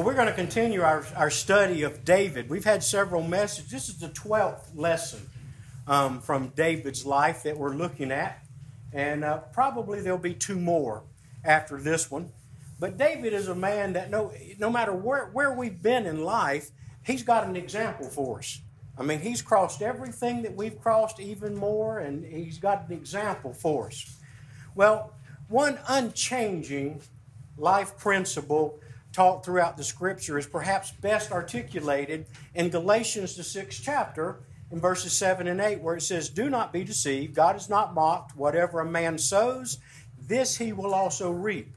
Well, we're going to continue our, our study of David. We've had several messages. This is the 12th lesson um, from David's life that we're looking at. And uh, probably there'll be two more after this one. But David is a man that no, no matter where, where we've been in life, he's got an example for us. I mean, he's crossed everything that we've crossed, even more, and he's got an example for us. Well, one unchanging life principle taught throughout the scripture is perhaps best articulated in Galatians, the sixth chapter, in verses 7 and 8, where it says, Do not be deceived. God is not mocked. Whatever a man sows, this he will also reap.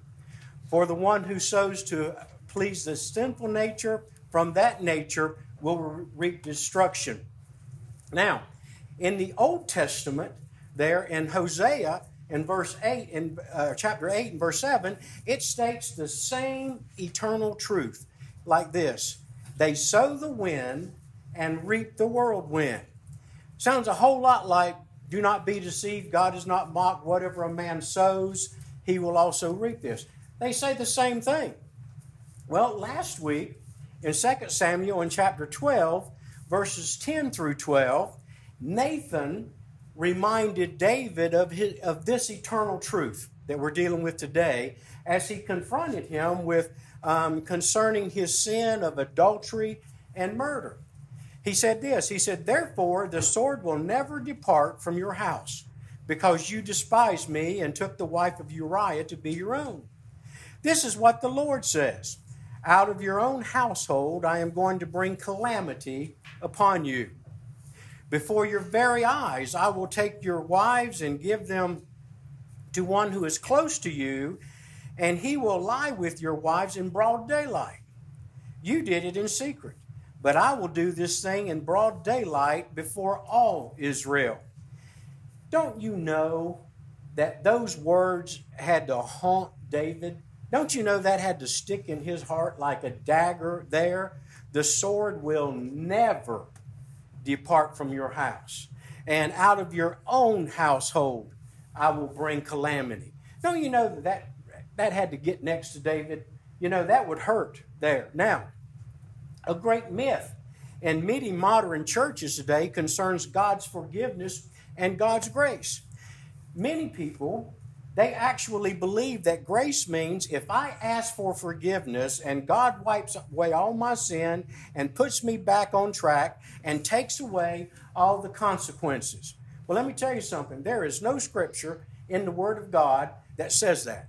For the one who sows to please the sinful nature, from that nature will reap destruction. Now, in the Old Testament, there in Hosea, in verse 8, in uh, chapter 8 and verse 7, it states the same eternal truth like this They sow the wind and reap the whirlwind. Sounds a whole lot like, Do not be deceived, God is not mocked. Whatever a man sows, he will also reap this. They say the same thing. Well, last week, in 2 Samuel in chapter 12, verses 10 through 12, Nathan reminded David of, his, of this eternal truth that we're dealing with today as he confronted him with um, concerning his sin of adultery and murder. He said this He said, Therefore, the sword will never depart from your house, because you despised me and took the wife of Uriah to be your own. This is what the Lord says out of your own household I am going to bring calamity upon you. Before your very eyes I will take your wives and give them to one who is close to you, and he will lie with your wives in broad daylight. You did it in secret, but I will do this thing in broad daylight before all Israel. Don't you know that those words had to haunt David? Don't you know that had to stick in his heart like a dagger there? The sword will never depart from your house. And out of your own household, I will bring calamity. Don't you know that, that that had to get next to David? You know, that would hurt there. Now, a great myth in many modern churches today concerns God's forgiveness and God's grace. Many people they actually believe that grace means if I ask for forgiveness and God wipes away all my sin and puts me back on track and takes away all the consequences. Well, let me tell you something. There is no scripture in the Word of God that says that.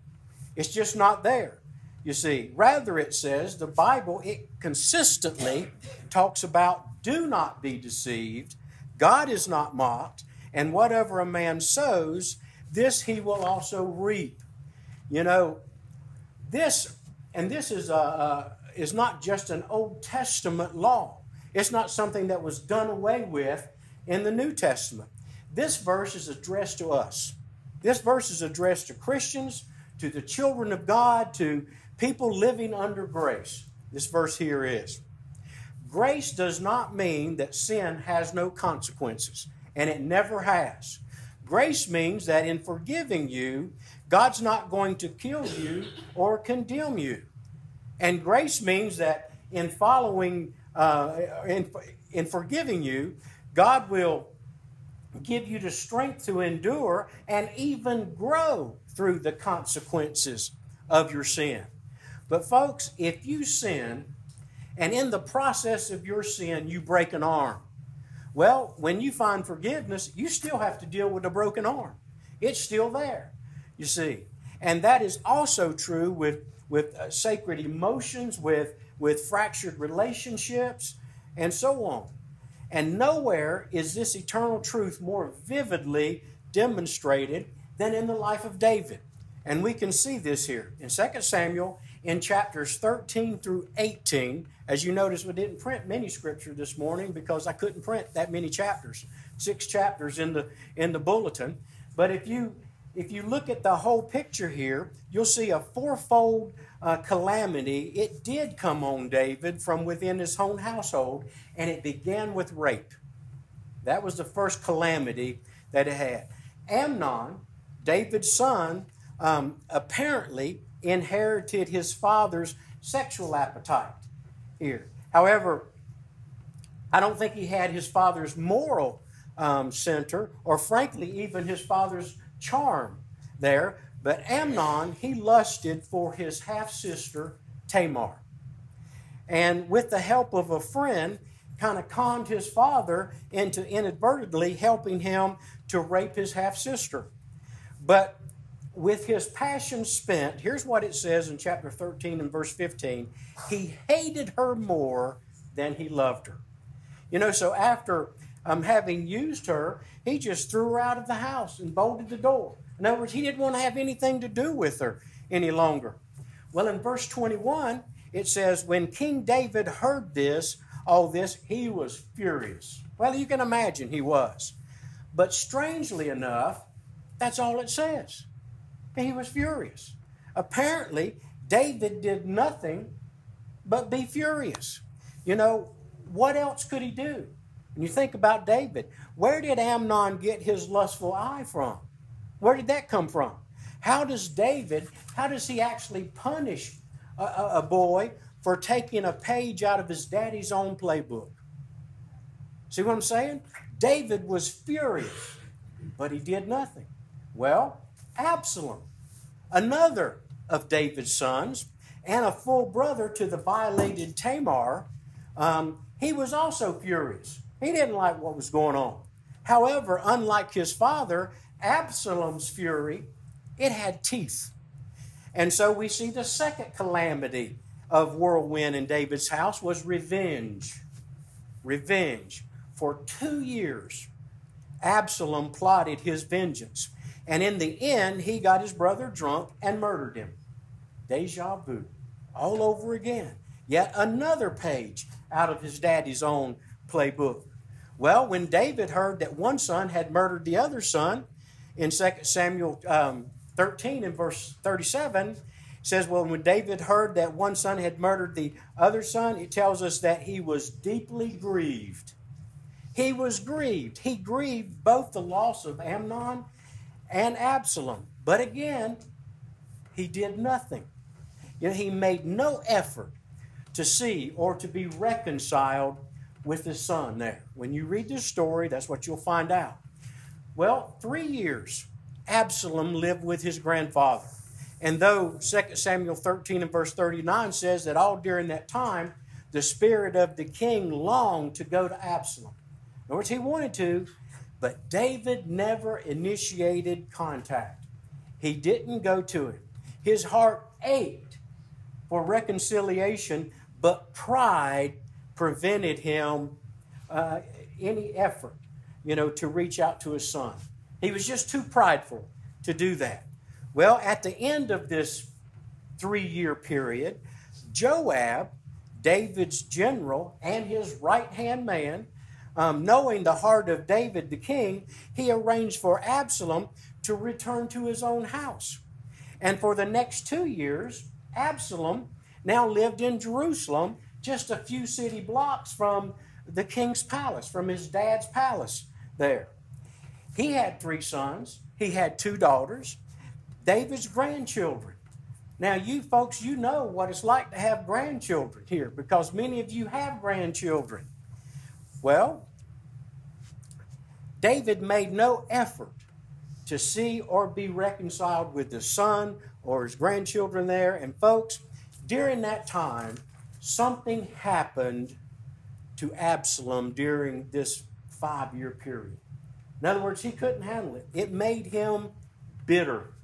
It's just not there. You see, rather it says the Bible it consistently talks about do not be deceived. God is not mocked, and whatever a man sows, this he will also reap. You know, this, and this is, a, a, is not just an Old Testament law. It's not something that was done away with in the New Testament. This verse is addressed to us. This verse is addressed to Christians, to the children of God, to people living under grace. This verse here is Grace does not mean that sin has no consequences, and it never has. Grace means that in forgiving you, God's not going to kill you or condemn you. And grace means that in following, uh, in, in forgiving you, God will give you the strength to endure and even grow through the consequences of your sin. But, folks, if you sin and in the process of your sin you break an arm, well, when you find forgiveness, you still have to deal with a broken arm. It's still there, you see. And that is also true with, with uh, sacred emotions, with, with fractured relationships, and so on. And nowhere is this eternal truth more vividly demonstrated than in the life of David. And we can see this here in 2 Samuel in chapters 13 through 18. As you notice, we didn't print many scripture this morning because I couldn't print that many chapters, six chapters in the in the bulletin. But if you if you look at the whole picture here, you'll see a fourfold uh, calamity. It did come on David from within his own household, and it began with rape. That was the first calamity that it had. Amnon, David's son, um, apparently inherited his father's sexual appetite. Here. However, I don't think he had his father's moral um, center, or frankly, even his father's charm there. But Amnon, he lusted for his half sister Tamar. And with the help of a friend, kind of conned his father into inadvertently helping him to rape his half sister. But with his passion spent, here's what it says in chapter 13 and verse 15 he hated her more than he loved her. You know, so after um, having used her, he just threw her out of the house and bolted the door. In other words, he didn't want to have anything to do with her any longer. Well, in verse 21, it says, When King David heard this, all this, he was furious. Well, you can imagine he was. But strangely enough, that's all it says. He was furious. Apparently, David did nothing but be furious. You know, what else could he do? When you think about David, where did Amnon get his lustful eye from? Where did that come from? How does David, how does he actually punish a, a, a boy for taking a page out of his daddy's own playbook? See what I'm saying? David was furious, but he did nothing. Well, Absalom, another of David's sons, and a full brother to the violated Tamar, um, he was also furious. He didn't like what was going on. However, unlike his father, Absalom's fury, it had teeth. And so we see the second calamity of whirlwind in David's house was revenge. Revenge. For two years, Absalom plotted his vengeance. And in the end, he got his brother drunk and murdered him. Deja vu. All over again. Yet another page out of his daddy's own playbook. Well, when David heard that one son had murdered the other son, in 2 Samuel um, 13 and verse 37, says, Well, when David heard that one son had murdered the other son, it tells us that he was deeply grieved. He was grieved. He grieved both the loss of Amnon and Absalom. But again, he did nothing. You know, he made no effort to see or to be reconciled with his son there. When you read this story, that's what you'll find out. Well, three years Absalom lived with his grandfather. And though 2 Samuel 13 and verse 39 says that all during that time, the spirit of the king longed to go to Absalom. In other words, he wanted to, but David never initiated contact. He didn't go to him. His heart ached for reconciliation, but pride prevented him uh, any effort, you know, to reach out to his son. He was just too prideful to do that. Well, at the end of this three year period, Joab, David's general and his right hand man, um, knowing the heart of David the king, he arranged for Absalom to return to his own house. And for the next two years, Absalom now lived in Jerusalem just a few city blocks from the king's palace, from his dad's palace there. He had three sons, he had two daughters, David's grandchildren. Now, you folks, you know what it's like to have grandchildren here because many of you have grandchildren. Well, David made no effort to see or be reconciled with his son or his grandchildren there. And, folks, during that time, something happened to Absalom during this five year period. In other words, he couldn't handle it. It made him bitter.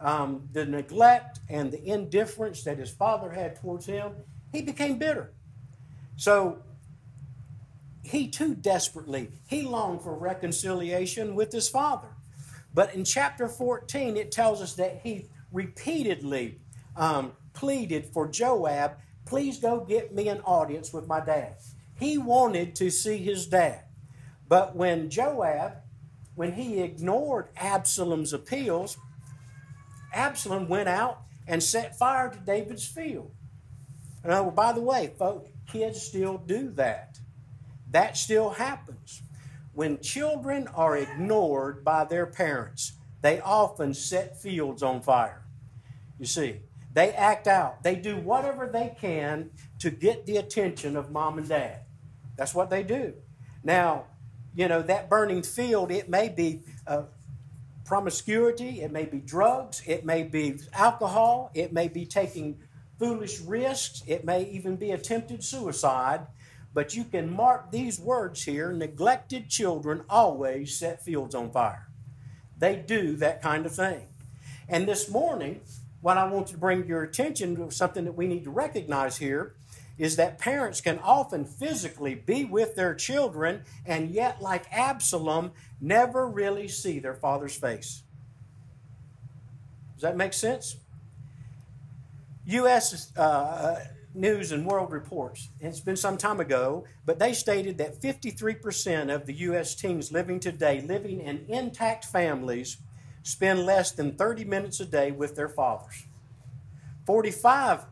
Um, the neglect and the indifference that his father had towards him, he became bitter. So he too desperately, he longed for reconciliation with his father. But in chapter 14, it tells us that he repeatedly um, pleaded for Joab Please go get me an audience with my dad. He wanted to see his dad. But when Joab, when he ignored Absalom's appeals, Absalom went out and set fire to David's field. And oh, by the way, folks, kids still do that. That still happens. When children are ignored by their parents, they often set fields on fire. You see, They act out. They do whatever they can to get the attention of mom and dad. That's what they do. Now, you know, that burning field, it may be uh, promiscuity, it may be drugs, it may be alcohol, it may be taking foolish risks, it may even be attempted suicide. But you can mark these words here neglected children always set fields on fire. They do that kind of thing. And this morning, what I want to bring your attention to something that we need to recognize here is that parents can often physically be with their children and yet, like Absalom, never really see their father's face. Does that make sense? U.S. Uh, News and World Reports, it's been some time ago, but they stated that 53% of the U.S. teens living today, living in intact families, spend less than 30 minutes a day with their fathers. 45%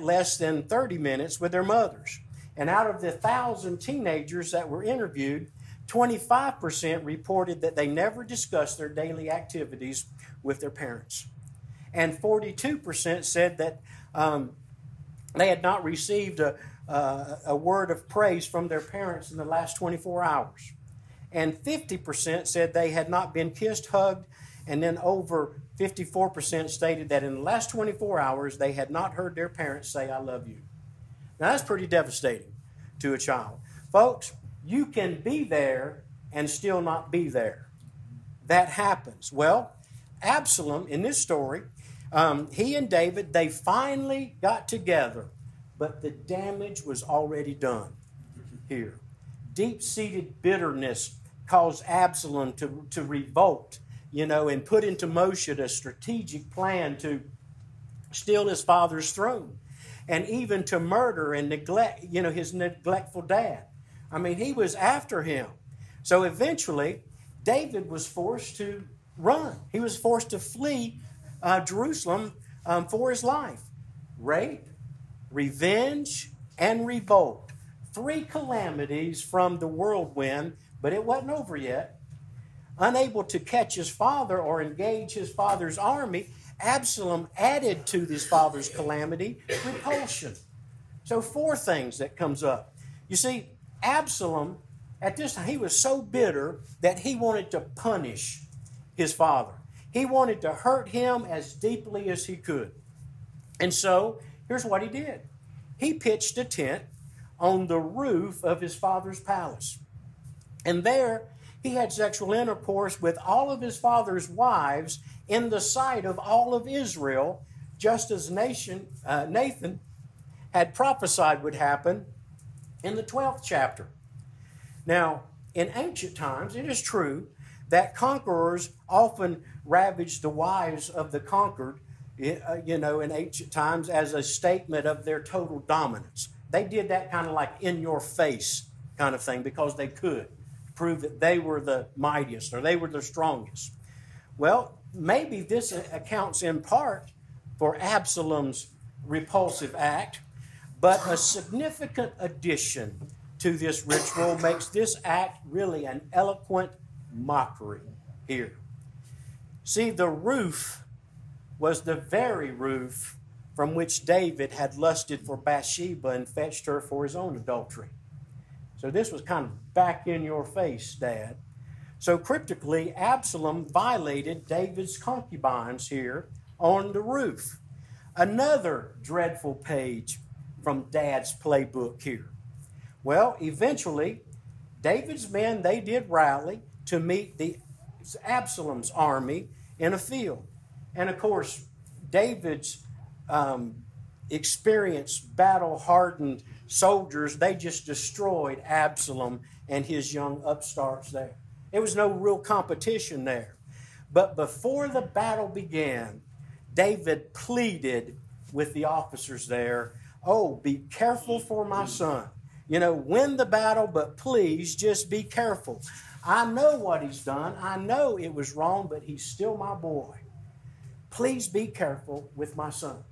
less than 30 minutes with their mothers. And out of the 1,000 teenagers that were interviewed, 25% reported that they never discussed their daily activities with their parents. And 42% said that um, they had not received a, uh, a word of praise from their parents in the last 24 hours. And 50% said they had not been kissed, hugged, and then over 54% stated that in the last 24 hours they had not heard their parents say, I love you. Now that's pretty devastating to a child. Folks, you can be there and still not be there. That happens. Well, Absalom in this story, um, he and David, they finally got together, but the damage was already done here. Deep seated bitterness caused Absalom to, to revolt you know, and put into motion a strategic plan to steal his father's throne and even to murder and neglect, you know, his neglectful dad. I mean, he was after him. So eventually, David was forced to run. He was forced to flee uh, Jerusalem um, for his life. Rape, revenge, and revolt. Three calamities from the whirlwind, but it wasn't over yet. Unable to catch his father or engage his father's army, Absalom added to his father's calamity repulsion. So four things that comes up. You see, Absalom at this time he was so bitter that he wanted to punish his father. He wanted to hurt him as deeply as he could. And so, here's what he did. He pitched a tent on the roof of his father's palace. And there he had sexual intercourse with all of his father's wives in the sight of all of Israel, just as nation, uh, Nathan had prophesied would happen in the 12th chapter. Now, in ancient times, it is true that conquerors often ravaged the wives of the conquered, uh, you know, in ancient times as a statement of their total dominance. They did that kind of like in your face kind of thing because they could prove that they were the mightiest or they were the strongest. Well, maybe this accounts in part for Absalom's repulsive act, but a significant addition to this ritual makes this act really an eloquent mockery here. See, the roof was the very roof from which David had lusted for Bathsheba and fetched her for his own adultery. So this was kind of back in your face, Dad. So cryptically, Absalom violated David's concubines here on the roof. Another dreadful page from Dad's playbook here. Well, eventually, David's men they did rally to meet the Absalom's army in a field, and of course, David's um, experienced, battle-hardened soldiers, they just destroyed Absalom and his young upstarts there. There was no real competition there. But before the battle began, David pleaded with the officers there, Oh, be careful for my son. You know, win the battle, but please just be careful. I know what he's done. I know it was wrong, but he's still my boy. Please be careful with my son.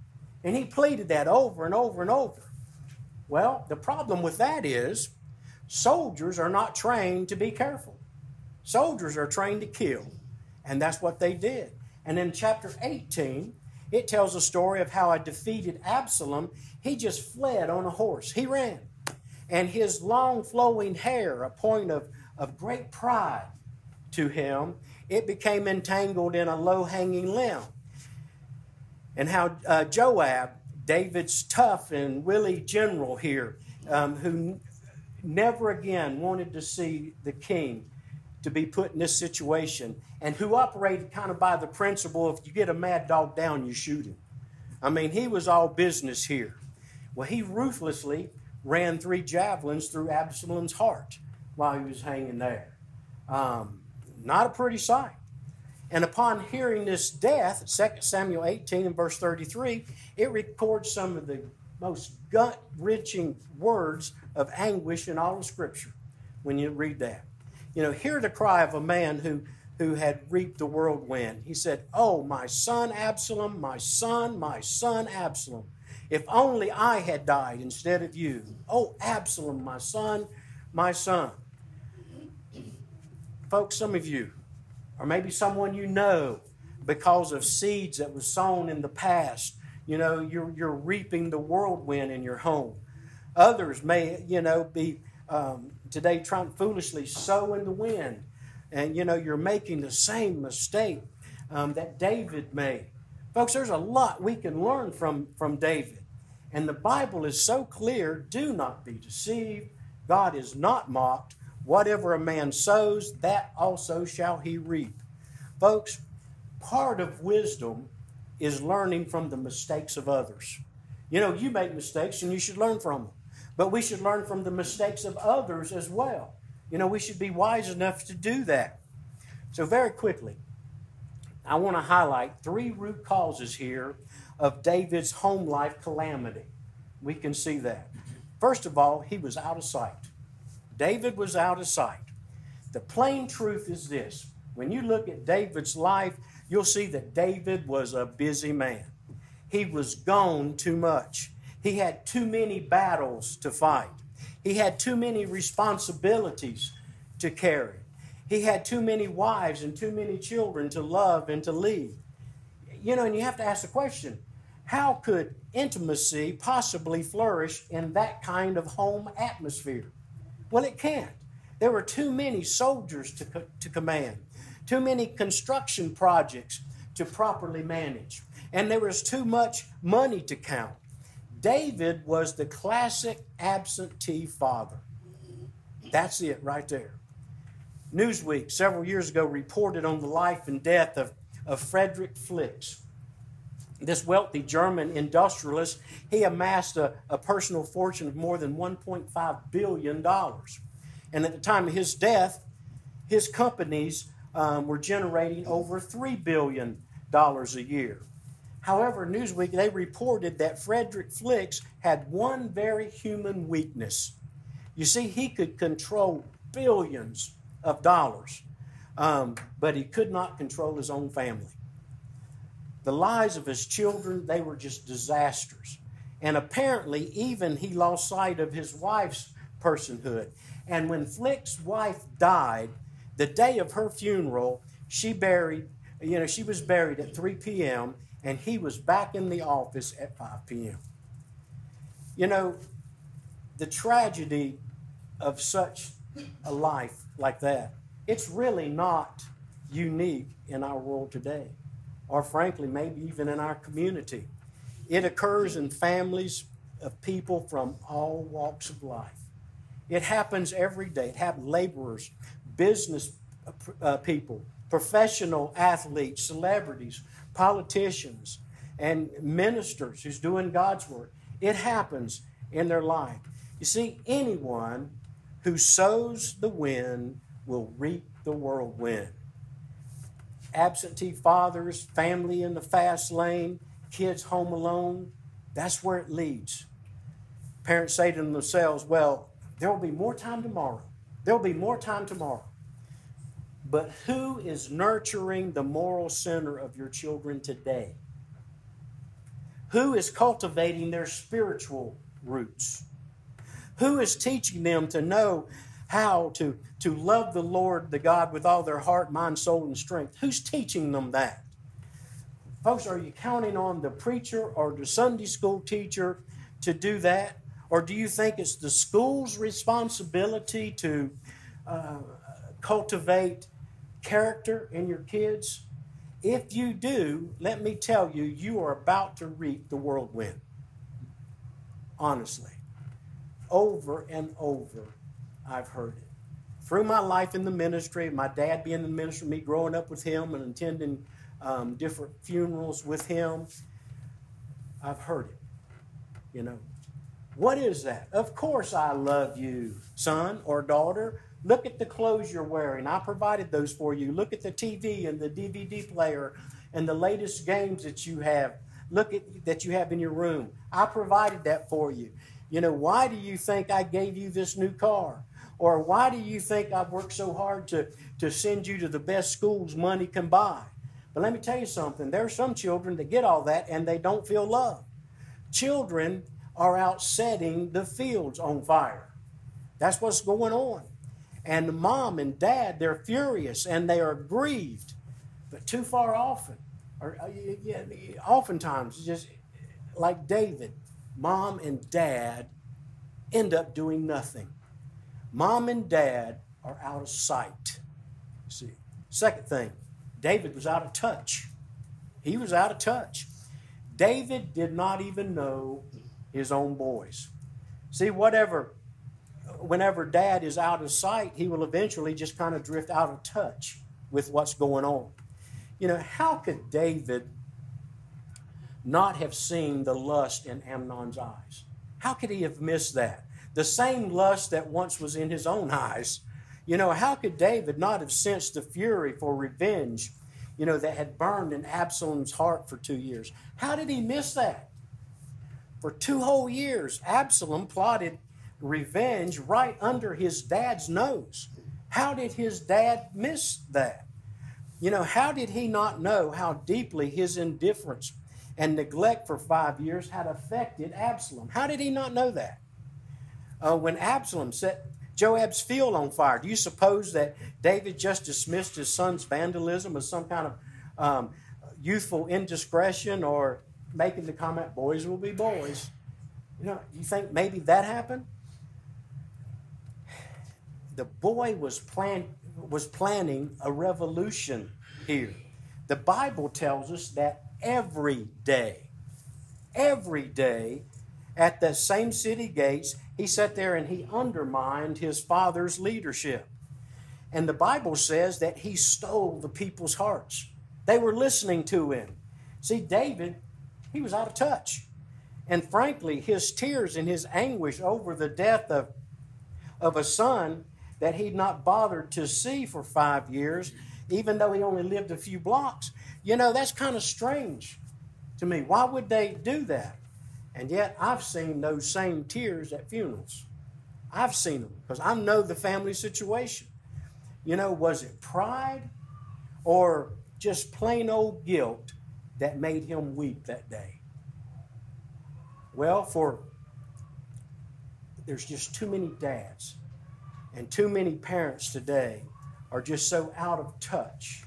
And he pleaded that over and over and over. Well, the problem with that is soldiers are not trained to be careful. Soldiers are trained to kill, and that's what they did. And in chapter 18, it tells a story of how a defeated Absalom, he just fled on a horse. He ran. And his long flowing hair, a point of, of great pride to him, it became entangled in a low hanging limb. And how uh, Joab, David's tough and willy general here, um, who never again wanted to see the king to be put in this situation, and who operated kind of by the principle if you get a mad dog down, you shoot him. I mean, he was all business here. Well, he ruthlessly ran three javelins through Absalom's heart while he was hanging there. Um, not a pretty sight. And upon hearing this death, 2 Samuel 18 and verse 33, it records some of the most gut wrenching words of anguish in all of Scripture when you read that. You know, hear the cry of a man who, who had reaped the whirlwind. He said, Oh, my son Absalom, my son, my son Absalom. If only I had died instead of you. Oh, Absalom, my son, my son. Folks, some of you, or maybe someone you know, because of seeds that was sown in the past, you know, you're, you're reaping the whirlwind in your home. Others may, you know, be um, today trying foolishly sow in the wind. And, you know, you're making the same mistake um, that David made. Folks, there's a lot we can learn from, from David. And the Bible is so clear do not be deceived. God is not mocked. Whatever a man sows, that also shall he reap. Folks, part of wisdom is learning from the mistakes of others. You know, you make mistakes and you should learn from them. But we should learn from the mistakes of others as well. You know, we should be wise enough to do that. So, very quickly, I want to highlight three root causes here of David's home life calamity. We can see that. First of all, he was out of sight. David was out of sight. The plain truth is this when you look at David's life, you'll see that David was a busy man. He was gone too much. He had too many battles to fight. He had too many responsibilities to carry. He had too many wives and too many children to love and to lead. You know, and you have to ask the question how could intimacy possibly flourish in that kind of home atmosphere? Well, it can't. There were too many soldiers to, co- to command, too many construction projects to properly manage, and there was too much money to count. David was the classic absentee father. That's it right there. Newsweek, several years ago, reported on the life and death of, of Frederick Flicks this wealthy German industrialist, he amassed a, a, personal fortune of more than $1.5 billion. And at the time of his death, his companies um, were generating over $3 billion a year. However, Newsweek, they reported that Frederick Flicks had one very human weakness. You see, he could control billions of dollars, um, but he could not control his own family. The lives of his children, they were just disasters. And apparently, even he lost sight of his wife's personhood. And when Flick's wife died, the day of her funeral, she buried, you know, she was buried at 3 p.m., and he was back in the office at 5 p.m. You know, the tragedy of such a life like that, it's really not unique in our world today or frankly, maybe even in our community. It occurs in families of people from all walks of life. It happens every day. It happens laborers, business uh, people, professional athletes, celebrities, politicians, and ministers who's doing God's work. It happens in their life. You see, anyone who sows the wind will reap the whirlwind absentee fathers, family in the fast lane, kids home alone. That's where it leads. Parents say to themselves, well, there will be more time tomorrow. There will be more time tomorrow. But who is nurturing the moral center of your children today? Who is cultivating their spiritual roots? Who is teaching them to know how to, to love the Lord, the God, with all their heart, mind, soul, and strength. Who's teaching them that? Folks, are you counting on the preacher or the Sunday school teacher to do that? Or do you think it's the school's responsibility to uh, cultivate character in your kids? If you do, let me tell you, you are about to reap the whirlwind. Honestly. Over and over, I've heard it. Through my life in the ministry, my dad being in the ministry, me growing up with him and attending um, different funerals with him, I've heard it. You know, what is that? Of course, I love you, son or daughter. Look at the clothes you're wearing. I provided those for you. Look at the TV and the DVD player and the latest games that you have. Look at that you have in your room. I provided that for you. You know, why do you think I gave you this new car? Or why do you think I've worked so hard to, to send you to the best schools money can buy? But let me tell you something. There are some children that get all that and they don't feel love. Children are out setting the fields on fire. That's what's going on. And mom and dad, they're furious and they are grieved, but too far often, or uh, yeah, oftentimes, just like David, mom and dad end up doing nothing. Mom and dad are out of sight. See, second thing, David was out of touch. He was out of touch. David did not even know his own boys. See, whatever whenever dad is out of sight, he will eventually just kind of drift out of touch with what's going on. You know, how could David not have seen the lust in Amnon's eyes? How could he have missed that? The same lust that once was in his own eyes. You know, how could David not have sensed the fury for revenge, you know, that had burned in Absalom's heart for two years? How did he miss that? For two whole years, Absalom plotted revenge right under his dad's nose. How did his dad miss that? You know, how did he not know how deeply his indifference and neglect for five years had affected Absalom? How did he not know that? Uh, when Absalom set Joab's field on fire, do you suppose that David just dismissed his son's vandalism as some kind of um, youthful indiscretion or making the comment, boys will be boys? You know, you think maybe that happened? the boy was, plan, was planning a revolution here. The Bible tells us that every day, every day, at the same city gates, he sat there and he undermined his father's leadership. And the Bible says that he stole the people's hearts. They were listening to him. See, David, he was out of touch. And frankly, his tears and his anguish over the death of, of a son that he'd not bothered to see for five years, even though he only lived a few blocks. You know, that's kind of strange to me. Why would they do that? And yet, I've seen those same tears at funerals. I've seen them because I know the family situation. You know, was it pride or just plain old guilt that made him weep that day? Well, for there's just too many dads and too many parents today are just so out of touch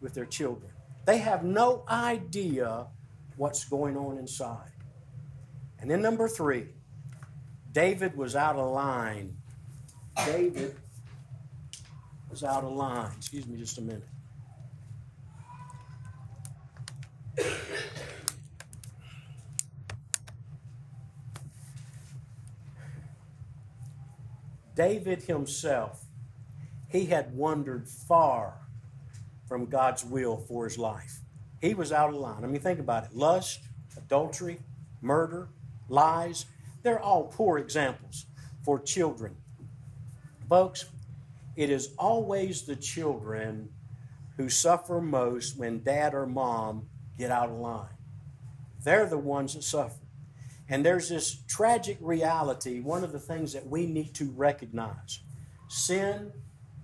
with their children. They have no idea what's going on inside. And then, number three, David was out of line. David was out of line. Excuse me just a minute. David himself, he had wandered far from God's will for his life. He was out of line. I mean, think about it lust, adultery, murder, lies, they're all poor examples for children. Folks, it is always the children who suffer most when dad or mom get out of line. They're the ones that suffer. And there's this tragic reality, one of the things that we need to recognize sin,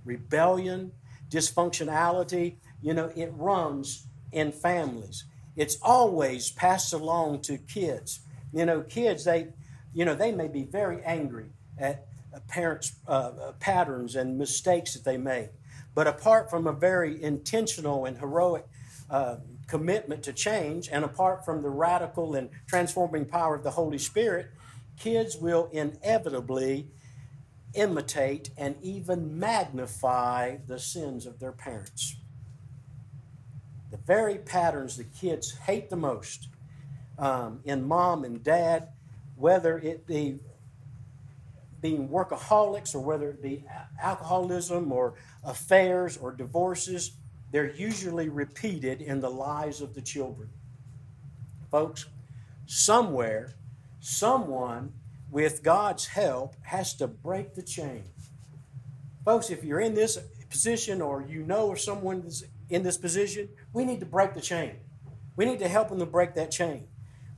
rebellion, dysfunctionality, you know, it runs in families. It's always passed along to kids. You know, kids, they, you know, they may be very angry at parents' uh, uh, patterns and mistakes that they make. But apart from a very intentional and heroic uh, commitment to change, and apart from the radical and transforming power of the Holy Spirit, kids will inevitably imitate and even magnify the sins of their parents. The very patterns the kids hate the most um, in mom and dad, whether it be being workaholics or whether it be alcoholism or affairs or divorces, they're usually repeated in the lives of the children. Folks, somewhere, someone with God's help has to break the chain. Folks, if you're in this position or you know of someone in this position, we need to break the chain. We need to help them to break that chain.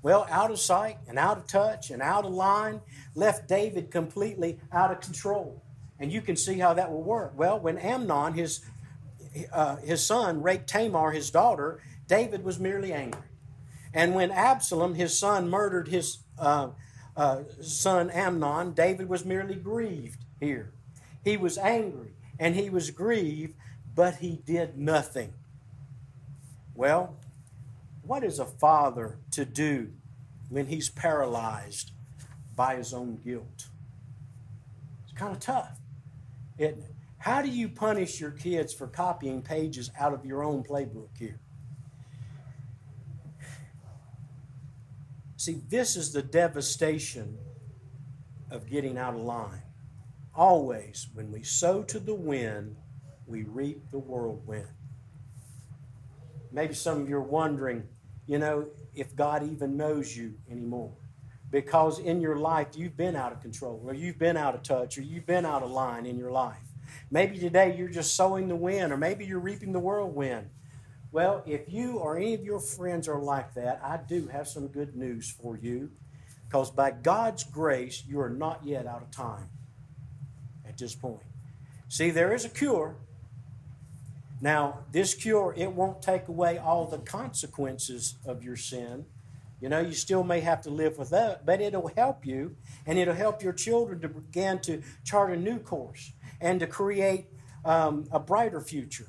Well, out of sight and out of touch and out of line left David completely out of control. And you can see how that will work. Well, when Amnon, his, uh, his son, raped Tamar, his daughter, David was merely angry. And when Absalom, his son, murdered his uh, uh, son Amnon, David was merely grieved here. He was angry and he was grieved, but he did nothing. Well, what is a father to do when he's paralyzed by his own guilt? It's kind of tough, isn't it? How do you punish your kids for copying pages out of your own playbook here? See, this is the devastation of getting out of line. Always, when we sow to the wind, we reap the whirlwind. Maybe some of you are wondering, you know, if God even knows you anymore. Because in your life, you've been out of control, or you've been out of touch, or you've been out of line in your life. Maybe today you're just sowing the wind, or maybe you're reaping the whirlwind. Well, if you or any of your friends are like that, I do have some good news for you. Because by God's grace, you are not yet out of time at this point. See, there is a cure. Now, this cure, it won't take away all the consequences of your sin. You know, you still may have to live with that, but it'll help you, and it'll help your children to begin to chart a new course and to create um, a brighter future.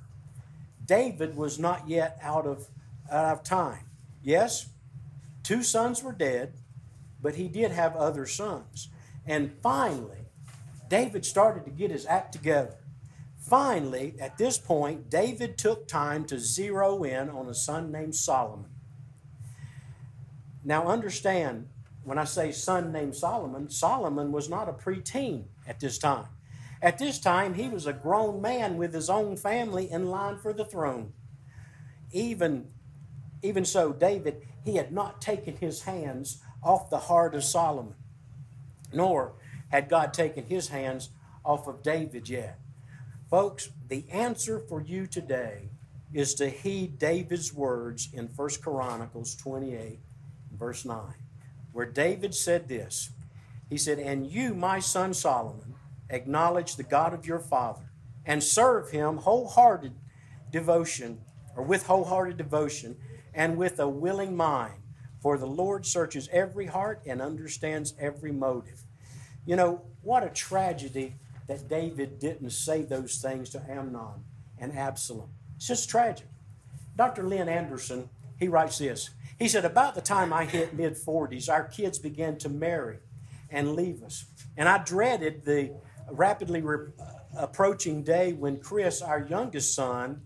David was not yet out of, out of time. Yes, two sons were dead, but he did have other sons. And finally, David started to get his act together. Finally, at this point, David took time to zero in on a son named Solomon. Now, understand, when I say son named Solomon, Solomon was not a preteen at this time. At this time, he was a grown man with his own family in line for the throne. Even, even so, David, he had not taken his hands off the heart of Solomon, nor had God taken his hands off of David yet. Folks, the answer for you today is to heed David's words in 1 Chronicles 28, verse 9, where David said this. He said, And you, my son Solomon, acknowledge the God of your father and serve him wholehearted devotion, or with wholehearted devotion, and with a willing mind. For the Lord searches every heart and understands every motive. You know, what a tragedy that David didn't say those things to Amnon and Absalom. It's just tragic. Dr. Lynn Anderson, he writes this. He said, About the time I hit mid 40s, our kids began to marry and leave us. And I dreaded the rapidly re- approaching day when Chris, our youngest son,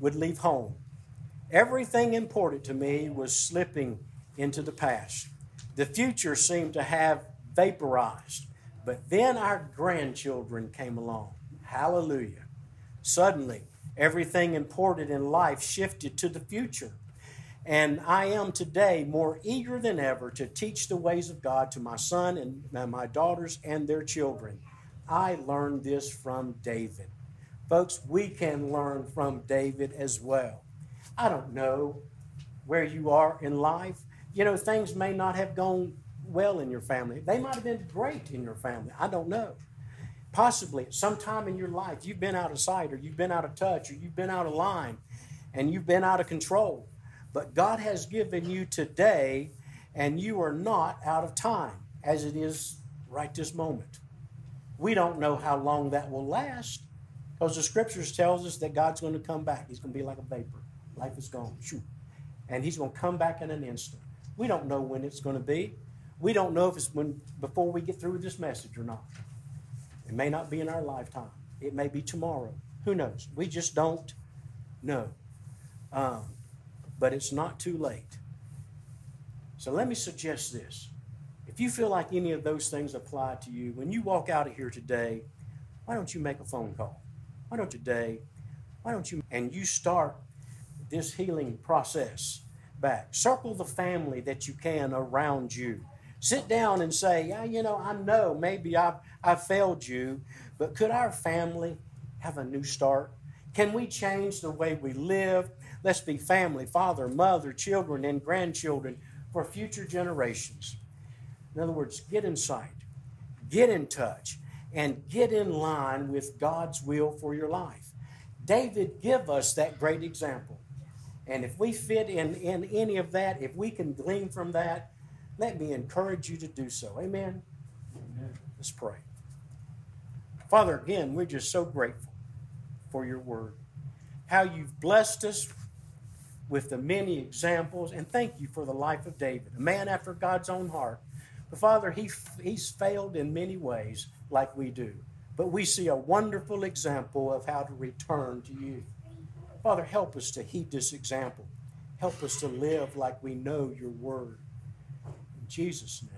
would leave home. Everything important to me was slipping into the past. The future seemed to have vaporized. But then our grandchildren came along. Hallelujah. Suddenly, everything important in life shifted to the future. And I am today more eager than ever to teach the ways of God to my son and my daughters and their children. I learned this from David. Folks, we can learn from David as well. I don't know where you are in life. You know, things may not have gone well in your family. They might have been great in your family. I don't know. Possibly sometime in your life you've been out of sight or you've been out of touch or you've been out of line and you've been out of control. But God has given you today and you are not out of time as it is right this moment. We don't know how long that will last because the scriptures tells us that God's going to come back. He's going to be like a vapor. Life is gone. Shoot. And he's going to come back in an instant. We don't know when it's going to be. We don't know if it's when before we get through with this message or not. It may not be in our lifetime. It may be tomorrow. Who knows? We just don't know. Um, but it's not too late. So let me suggest this. If you feel like any of those things apply to you, when you walk out of here today, why don't you make a phone call? Why don't today? Why don't you and you start this healing process back? Circle the family that you can around you. Sit down and say, yeah, you know, I know maybe I've, I've failed you, but could our family have a new start? Can we change the way we live? Let's be family, father, mother, children, and grandchildren for future generations. In other words, get in sight, get in touch, and get in line with God's will for your life. David give us that great example. And if we fit in, in any of that, if we can glean from that, let me encourage you to do so. Amen? Amen. Let's pray. Father, again, we're just so grateful for your word. How you've blessed us with the many examples, and thank you for the life of David, a man after God's own heart. But Father, he, he's failed in many ways like we do. But we see a wonderful example of how to return to you. Father, help us to heed this example. Help us to live like we know your word. Jesus' name.